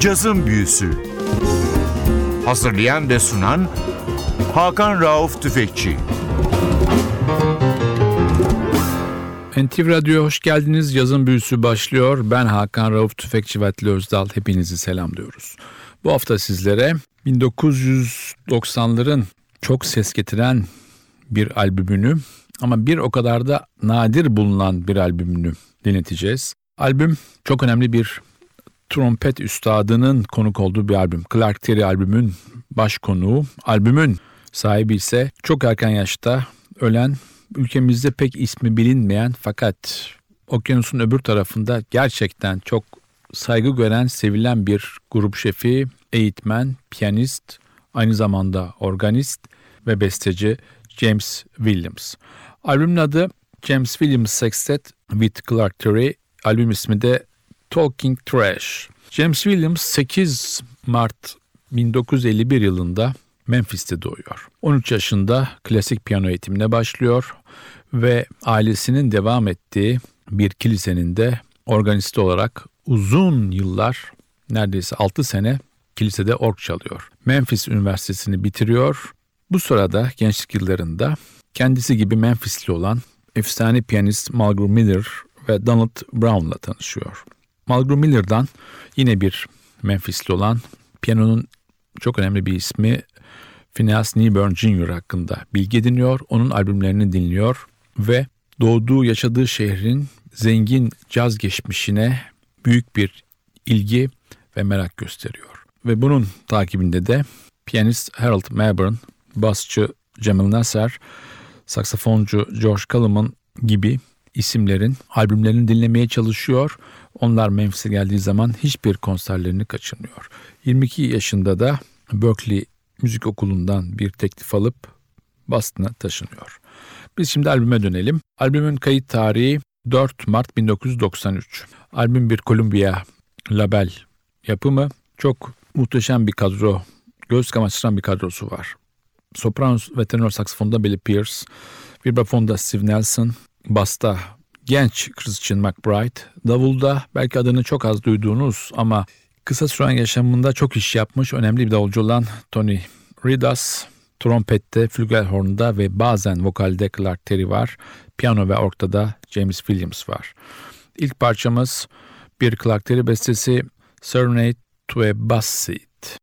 Cazın Büyüsü Hazırlayan ve sunan Hakan Rauf Tüfekçi NTV Radyo'ya hoş geldiniz. Yazın büyüsü başlıyor. Ben Hakan Rauf Tüfekçi ve Atli Özdal. Hepinizi selamlıyoruz. Bu hafta sizlere 1990'ların çok ses getiren bir albümünü ama bir o kadar da nadir bulunan bir albümünü dinleteceğiz. Albüm çok önemli bir trompet üstadının konuk olduğu bir albüm. Clark Terry albümün baş konuğu. Albümün sahibi ise çok erken yaşta ölen, ülkemizde pek ismi bilinmeyen fakat okyanusun öbür tarafında gerçekten çok saygı gören, sevilen bir grup şefi, eğitmen, piyanist, aynı zamanda organist ve besteci James Williams. Albümün adı James Williams Sextet with Clark Terry. Albüm ismi de Talking Trash. James Williams 8 Mart 1951 yılında Memphis'te doğuyor. 13 yaşında klasik piyano eğitimine başlıyor ve ailesinin devam ettiği bir kilisenin de organisti olarak uzun yıllar neredeyse 6 sene kilisede org çalıyor. Memphis Üniversitesi'ni bitiriyor. Bu sırada gençlik yıllarında kendisi gibi Memphisli olan efsane piyanist Mulgrew Miller ve Donald Brown'la tanışıyor. Mulgrew Miller'dan yine bir Memphisli olan piyanonun çok önemli bir ismi Phineas Newburn Jr. hakkında bilgi ediniyor, onun albümlerini dinliyor ve doğduğu, yaşadığı şehrin zengin caz geçmişine büyük bir ilgi ve merak gösteriyor. Ve bunun takibinde de piyanist Harold Melbourne, basçı Cemal Nasser, saksafoncu George Coleman gibi isimlerin albümlerini dinlemeye çalışıyor. Onlar Memphis'e geldiği zaman hiçbir konserlerini kaçırmıyor. 22 yaşında da Berkeley Müzik Okulu'ndan bir teklif alıp Boston'a taşınıyor. Biz şimdi albüme dönelim. Albümün kayıt tarihi 4 Mart 1993. Albüm bir Columbia label yapımı. Çok muhteşem bir kadro, göz kamaştıran bir kadrosu var. Soprano ve tenor saksafonda Billy Pierce, vibrafonda Steve Nelson, basta genç Christian McBride, davulda belki adını çok az duyduğunuz ama kısa süren yaşamında çok iş yapmış önemli bir davulcu olan Tony Ridas, trompette, flügelhorn'da ve bazen vokalde Clark Terry var, piyano ve ortada James Williams var. İlk parçamız bir Clark Terry bestesi Serenade to a Bass Seat.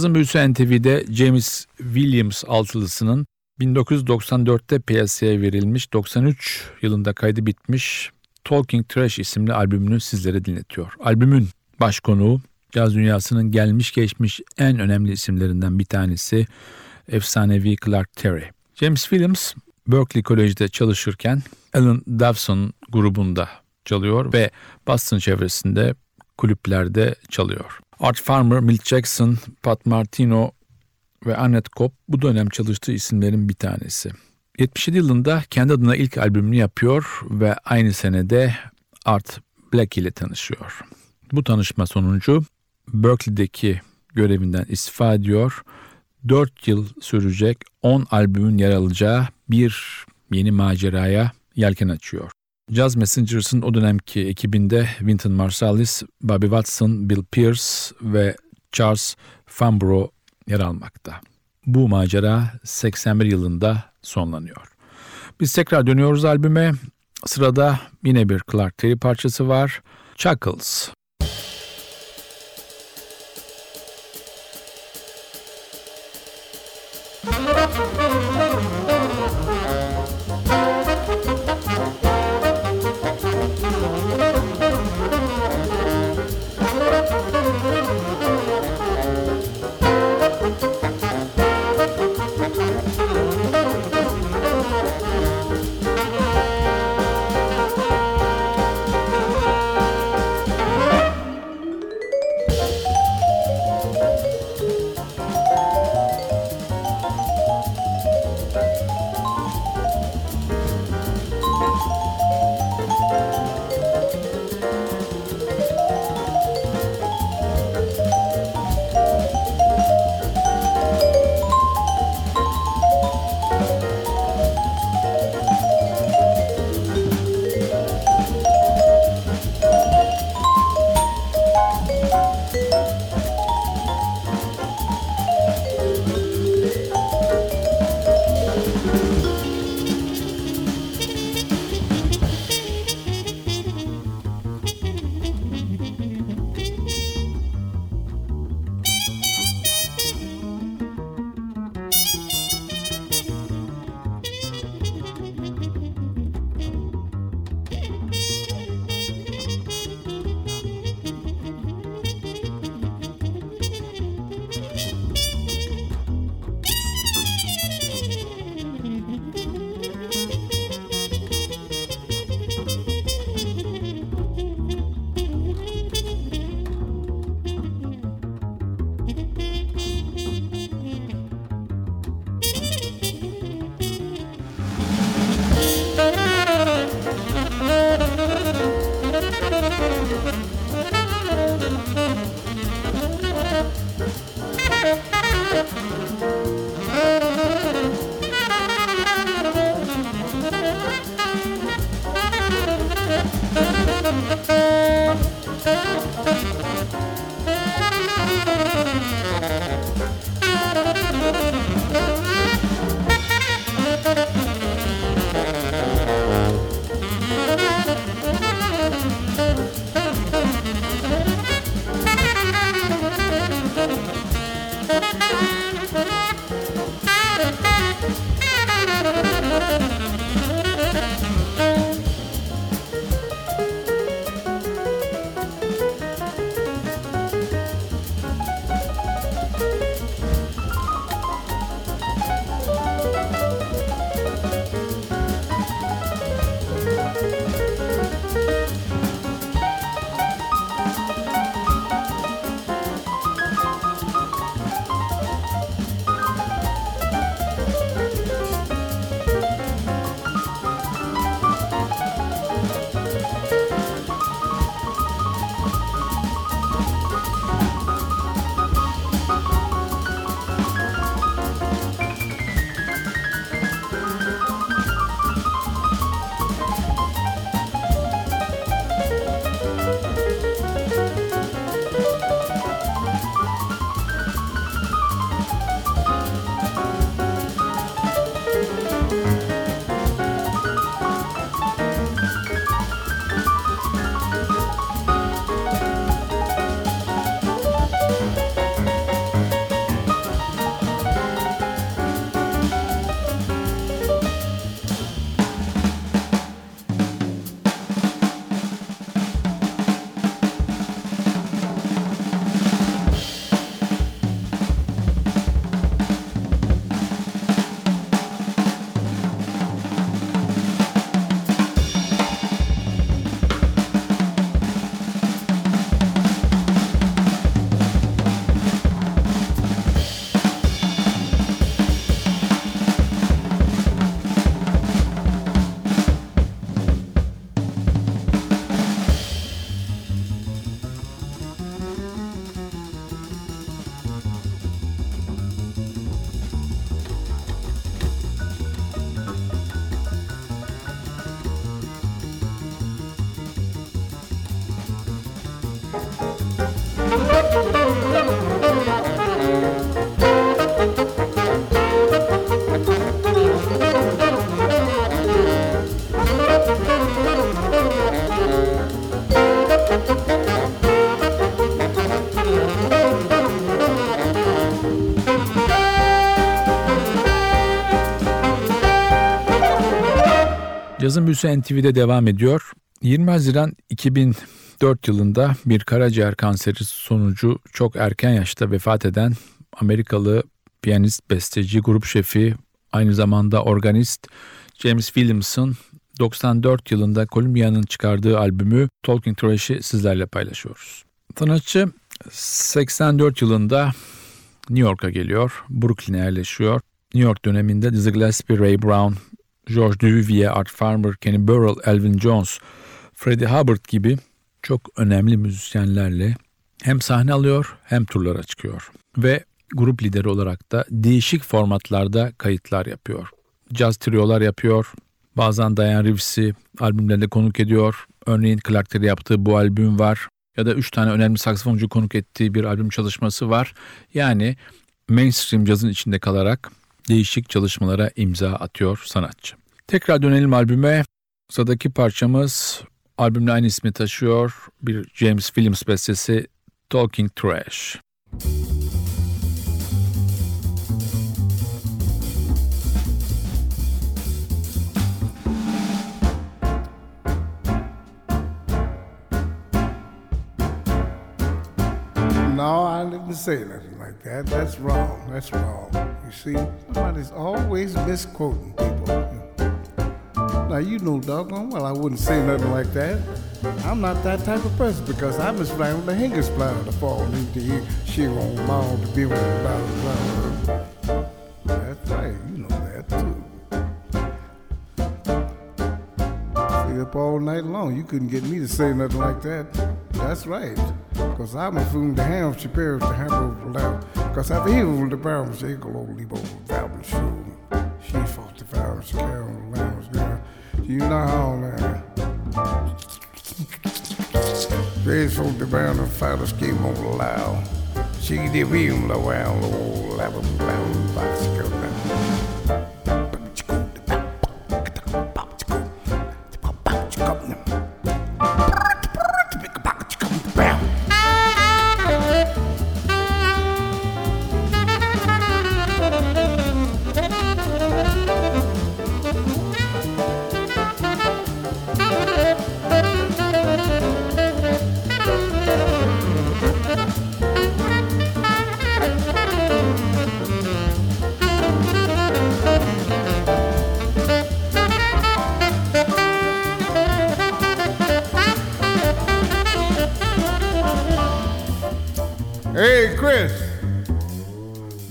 Cazın büyüsü NTV'de James Williams altılısının 1994'te piyasaya verilmiş 93 yılında kaydı bitmiş Talking Trash isimli albümünü sizlere dinletiyor. Albümün baş konuğu caz dünyasının gelmiş geçmiş en önemli isimlerinden bir tanesi efsanevi Clark Terry. James Williams Berkeley College'de çalışırken Alan Dawson grubunda çalıyor ve Boston çevresinde kulüplerde çalıyor. Art Farmer, Milt Jackson, Pat Martino ve Annette Kopp bu dönem çalıştığı isimlerin bir tanesi. 77 yılında kendi adına ilk albümünü yapıyor ve aynı senede Art Black ile tanışıyor. Bu tanışma sonucu Berkeley'deki görevinden istifa ediyor. 4 yıl sürecek 10 albümün yer alacağı bir yeni maceraya yelken açıyor. Jazz Messengers'ın o dönemki ekibinde Wynton Marsalis, Bobby Watson, Bill Pierce ve Charles Fambro yer almakta. Bu macera 81 yılında sonlanıyor. Biz tekrar dönüyoruz albüme. Sırada yine bir Clark Terry parçası var. Chuckles. Hello. Cazın büyüsü NTV'de devam ediyor. 20 Haziran 2004 yılında bir karaciğer kanseri sonucu çok erken yaşta vefat eden Amerikalı piyanist, besteci, grup şefi, aynı zamanda organist James Williamson 94 yılında Columbia'nın çıkardığı albümü Talking Trash'i sizlerle paylaşıyoruz. Sanatçı 84 yılında New York'a geliyor, Brooklyn'e yerleşiyor. New York döneminde Dizzy Gillespie, Ray Brown, George Duvivier, Art Farmer, Kenny Burrell, Elvin Jones, Freddie Hubbard gibi çok önemli müzisyenlerle hem sahne alıyor hem turlara çıkıyor. Ve grup lideri olarak da değişik formatlarda kayıtlar yapıyor. Jazz triolar yapıyor, bazen Diane Reeves'i albümlerinde konuk ediyor. Örneğin Clark Terry yaptığı bu albüm var ya da üç tane önemli saksafoncu konuk ettiği bir albüm çalışması var. Yani mainstream cazın içinde kalarak değişik çalışmalara imza atıyor sanatçı. Tekrar dönelim albüme. Sıradaki parçamız albümle aynı ismi taşıyor. Bir James Williams bestesi Talking Trash. No, I didn't say nothing like that. That's wrong. That's wrong. You see, somebody's always misquoting people. Now, you know doggone well I wouldn't say nothing like that. I'm not that type of person because I was flying the hangers plan to fall into here. She won't bound to be with blah, blah. That's right. You know that too. Stay up all night long. You couldn't get me to say nothing like that. That's right. Cause I'm a fool to ham, she perished to ham over loud. Cause I've evil the brown, she go over valve shoe. She fought the valve, she carried the girl you know now. Very so the brown and fire scheme won't allow. She did we allow, old lavender brown bicycle.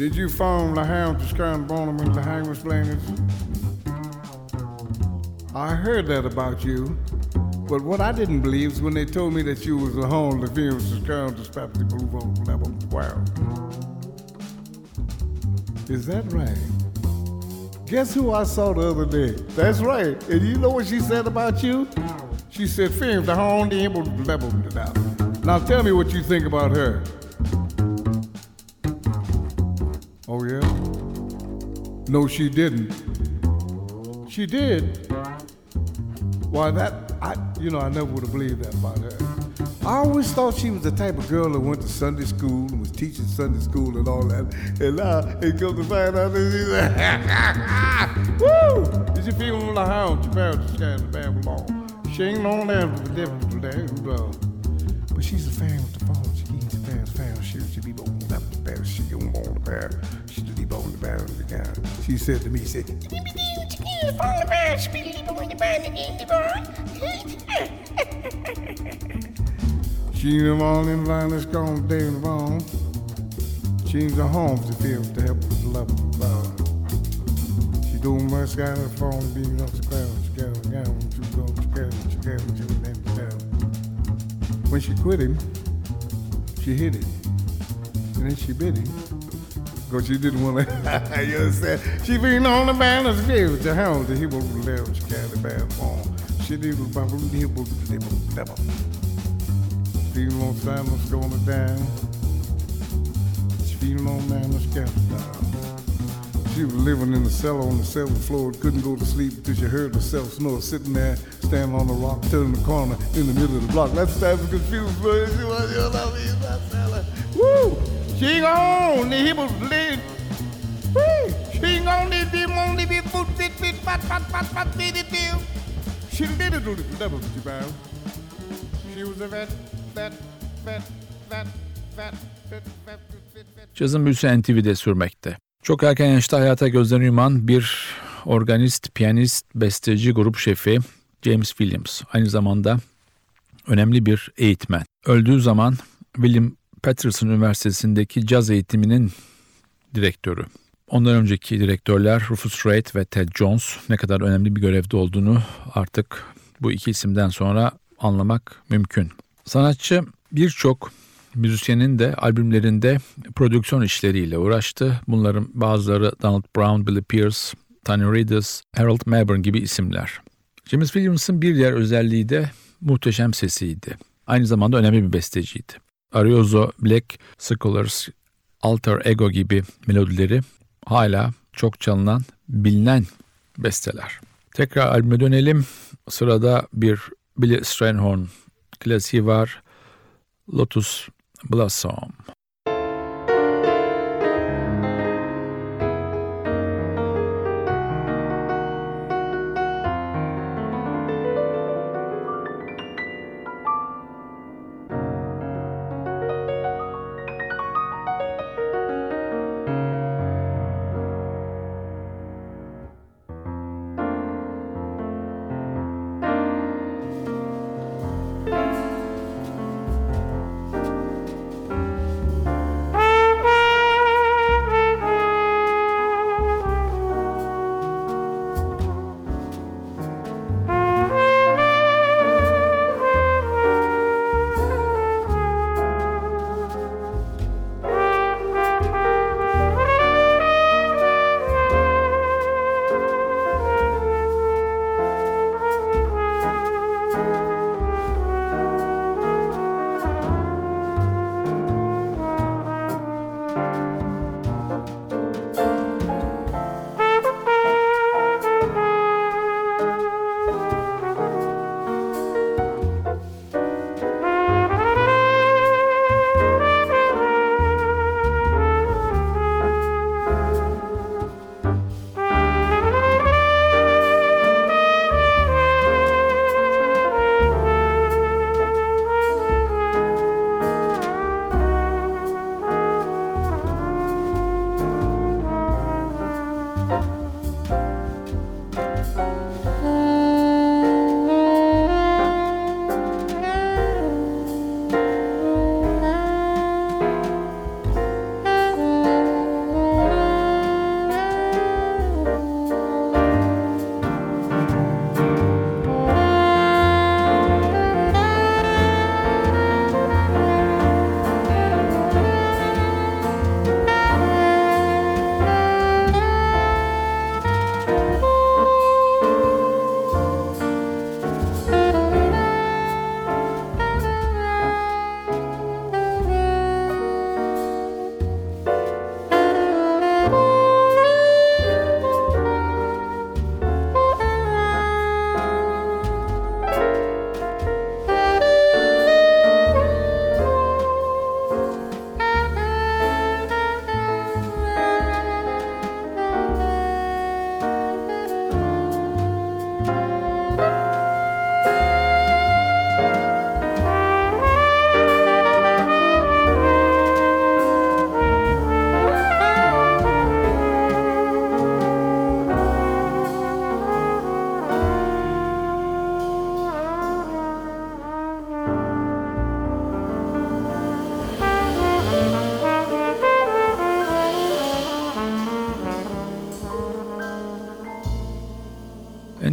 Did you phone the hound to Scrum Bonham and the Hangers Blangers? I heard that about you. But what I didn't believe is when they told me that you was a home the films to Scrum to stop the blue on level. Wow. Is that right? Guess who I saw the other day? That's right. And you know what she said about you? She said, film the home the level. Now tell me what you think about her. No, she didn't. She did. Why, that, I, you know, I never would have believed that about her. I always thought she was the type of girl that went to Sunday school and was teaching Sunday school and all that. And uh, now it comes to find out that she's Woo! Did you feel on the house? Your parents kind of bad along. She ain't on that for today. But she's a fan with the phone. She keeps the fans, fans. She, she be on the bear. She don't want the bear. She on the bear again. She said to me, she said, She ain't them all in line that's gone day in the bone. She the home to feel to help with love of love. She doing my sky the phone, being off the ground. She got a gown, she go, she got she got she went down. When she quit him, she hit him. And then she bit him. Cause she didn't want to, you understand? She been on the balance field with the hound, the hip of the left, she got the bad phone. She did the bubble, the hip of the level. Feeling on silence going down. She feeling on man, scalp down. She was living in the cellar on the seventh floor, couldn't go to sleep until she heard herself snore, sitting there, standing on the rock, turning the corner in the middle of the block. That's the type of confused was, you know, me, that cellar. Woo! She gone, he was late. She gone, he be only be foot, fit, fit, fat, fat, fat, fat, fit, it. She did it, did it, she bound. She was a vet, vet, vet, vet, vet, vet, vet. Cazın büyüsü NTV'de sürmekte. Çok erken yaşta hayata gözlerini yuman bir organist, piyanist, besteci, grup şefi James Williams. Aynı zamanda önemli bir eğitmen. Öldüğü zaman William Patterson Üniversitesi'ndeki caz eğitiminin direktörü. Ondan önceki direktörler Rufus Reid ve Ted Jones ne kadar önemli bir görevde olduğunu artık bu iki isimden sonra anlamak mümkün. Sanatçı birçok müzisyenin de albümlerinde prodüksiyon işleriyle uğraştı. Bunların bazıları Donald Brown, Billy Pierce, Tony Reedus, Harold Melbourne gibi isimler. James Williams'ın bir diğer özelliği de muhteşem sesiydi. Aynı zamanda önemli bir besteciydi. Arioso, Black, Scholars, Alter Ego gibi melodileri hala çok çalınan, bilinen besteler. Tekrar albüme dönelim. Sırada bir Billy Strayhorn klasiği var. Lotus Blossom.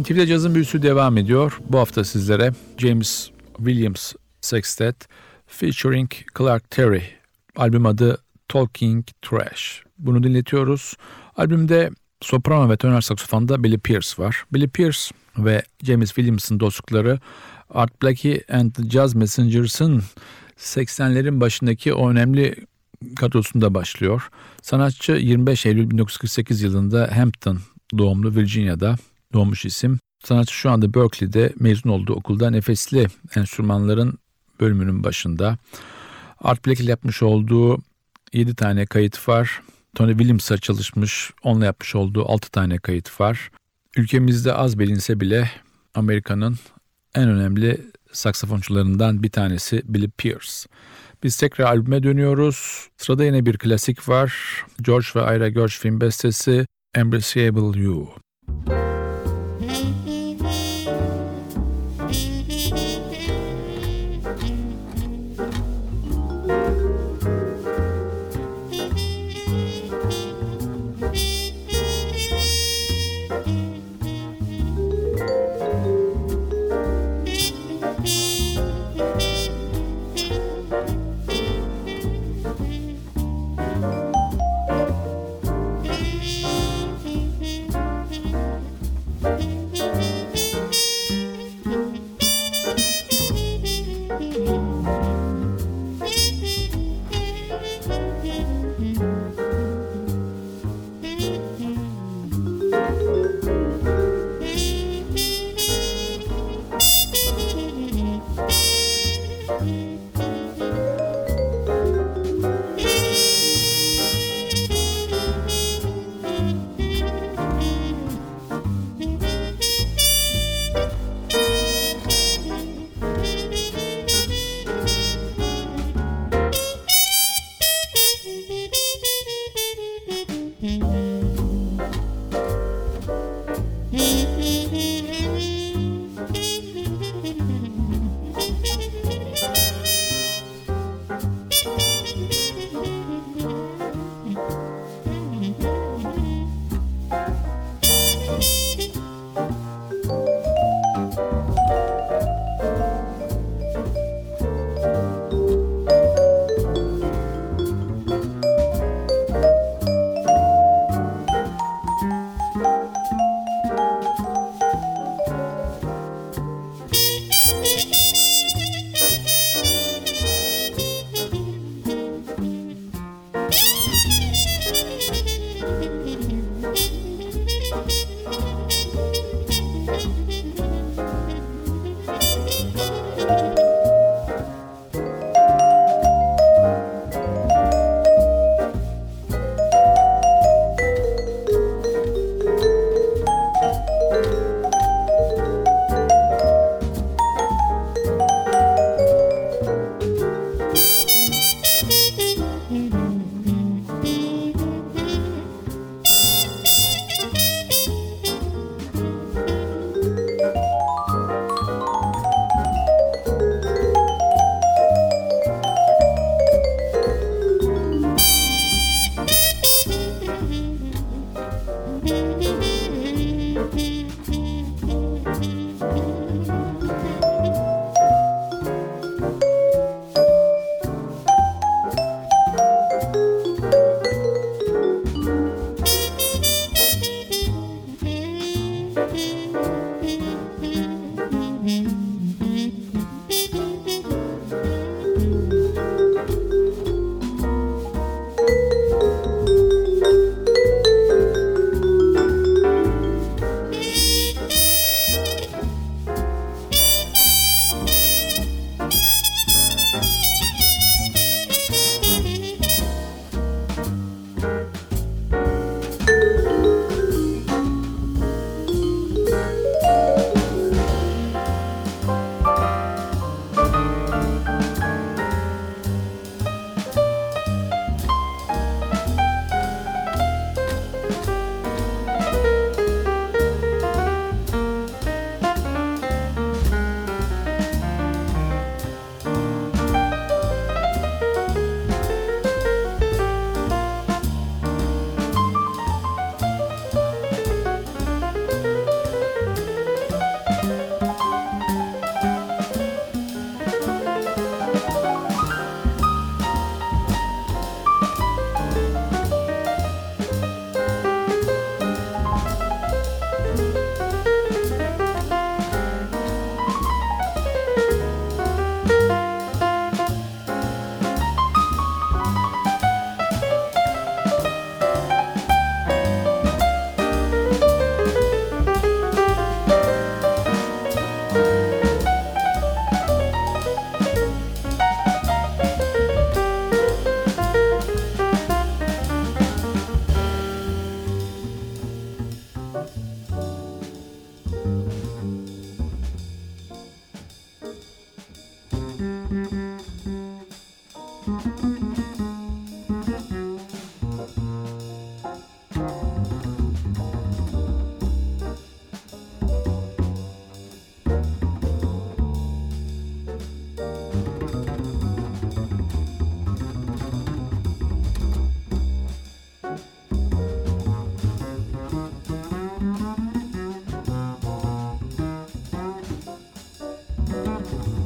NTV'de cazın büyüsü devam ediyor. Bu hafta sizlere James Williams Sextet featuring Clark Terry. Albüm adı Talking Trash. Bunu dinletiyoruz. Albümde soprano ve tenor saksafonda Billy Pierce var. Billy Pierce ve James Williams'ın dostlukları Art Blakey and the Jazz Messengers'ın 80'lerin başındaki o önemli kadrosunda başlıyor. Sanatçı 25 Eylül 1948 yılında Hampton doğumlu Virginia'da doğmuş isim. Sanatçı şu anda Berkeley'de mezun olduğu okulda nefesli enstrümanların bölümünün başında. Art Blakey yapmış olduğu 7 tane kayıt var. Tony Williams'a çalışmış, onunla yapmış olduğu 6 tane kayıt var. Ülkemizde az bilinse bile Amerika'nın en önemli saksafoncularından bir tanesi Billy Pierce. Biz tekrar albüme dönüyoruz. Sırada yine bir klasik var. George ve Ira Gershwin bestesi Embraceable You. Música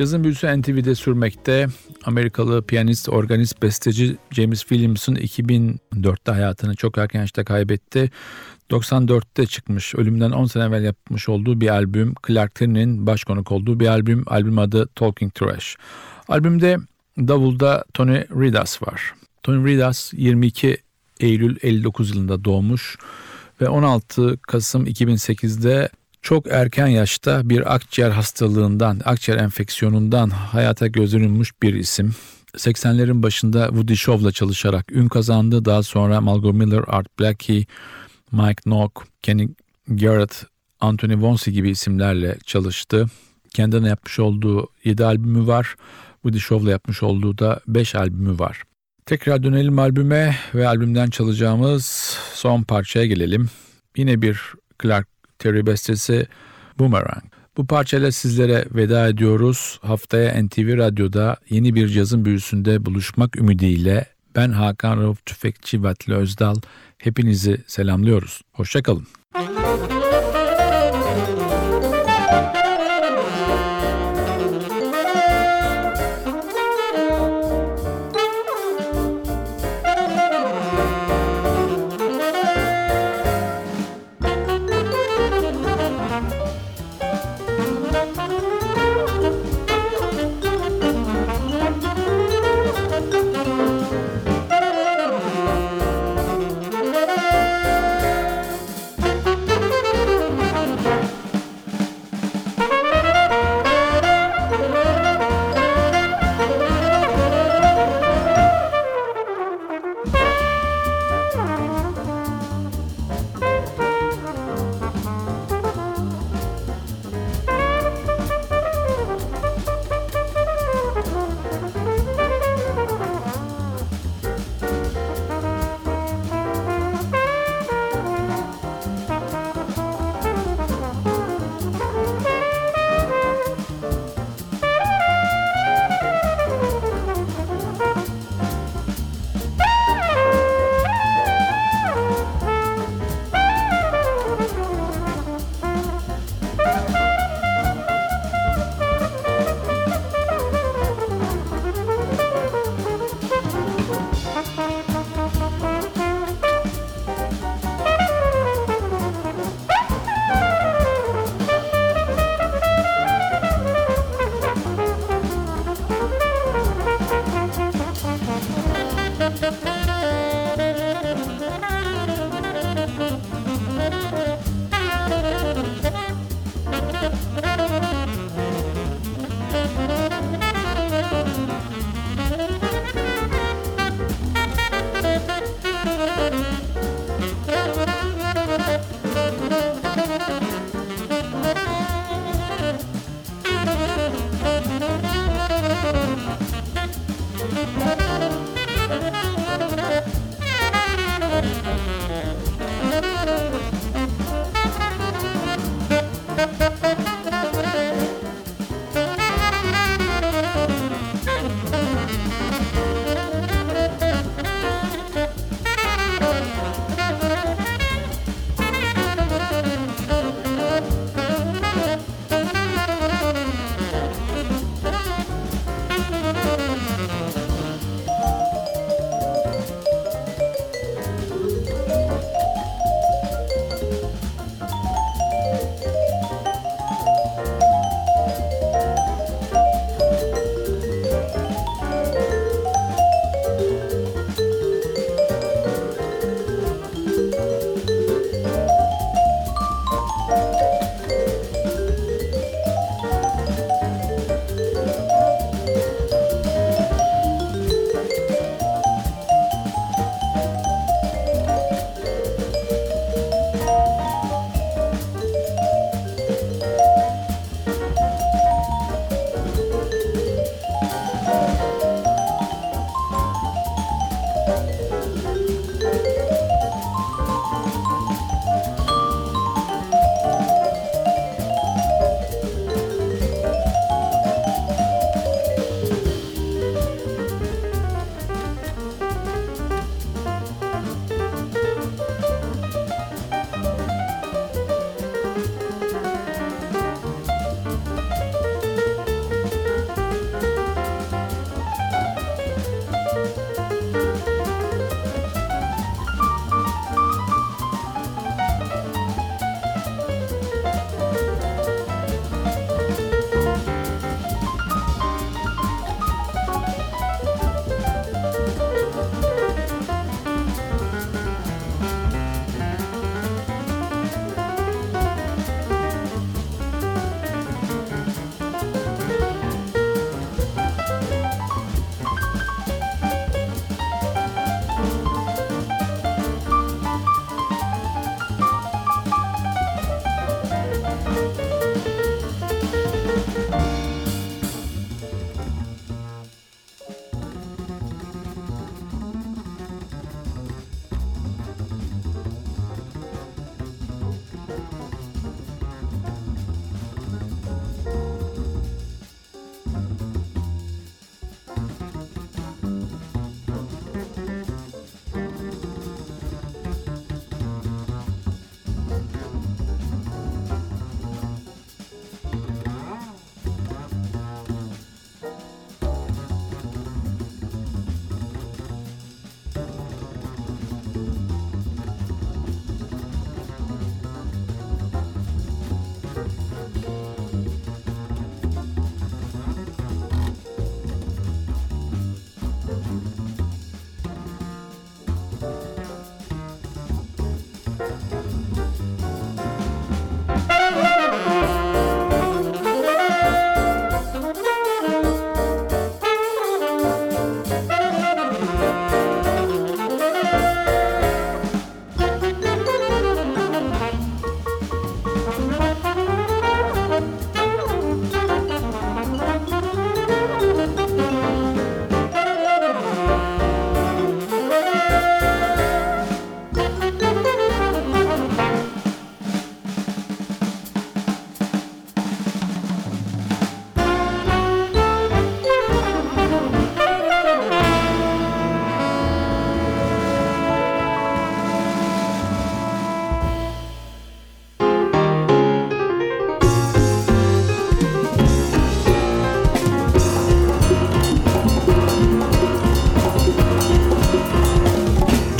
Cazın büyüsü NTV'de sürmekte. Amerikalı piyanist, organist, besteci James Williamson 2004'te hayatını çok erken yaşta kaybetti. 94'te çıkmış, ölümden 10 sene evvel yapmış olduğu bir albüm. Clark Terry'nin baş konuk olduğu bir albüm. Albüm adı Talking Trash. Albümde davulda Tony Ridas var. Tony Ridas 22 Eylül 59 yılında doğmuş ve 16 Kasım 2008'de çok erken yaşta bir akciğer hastalığından, akciğer enfeksiyonundan hayata gözden yummuş bir isim. 80'lerin başında Woody Shaw'la çalışarak ün kazandı. Daha sonra Malcolm Miller, Art Blakey, Mike Nock, Kenny Garrett, Anthony Vonsi gibi isimlerle çalıştı. Kendine yapmış olduğu 7 albümü var. Woody Shaw'la yapmış olduğu da 5 albümü var. Tekrar dönelim albüme ve albümden çalacağımız son parçaya gelelim. Yine bir Clark Terry bestesi Boomerang. Bu parçayla sizlere veda ediyoruz. Haftaya NTV Radyo'da yeni bir cazın büyüsünde buluşmak ümidiyle ben Hakan Rauf Tüfekçi Vatli Özdal hepinizi selamlıyoruz. Hoşçakalın.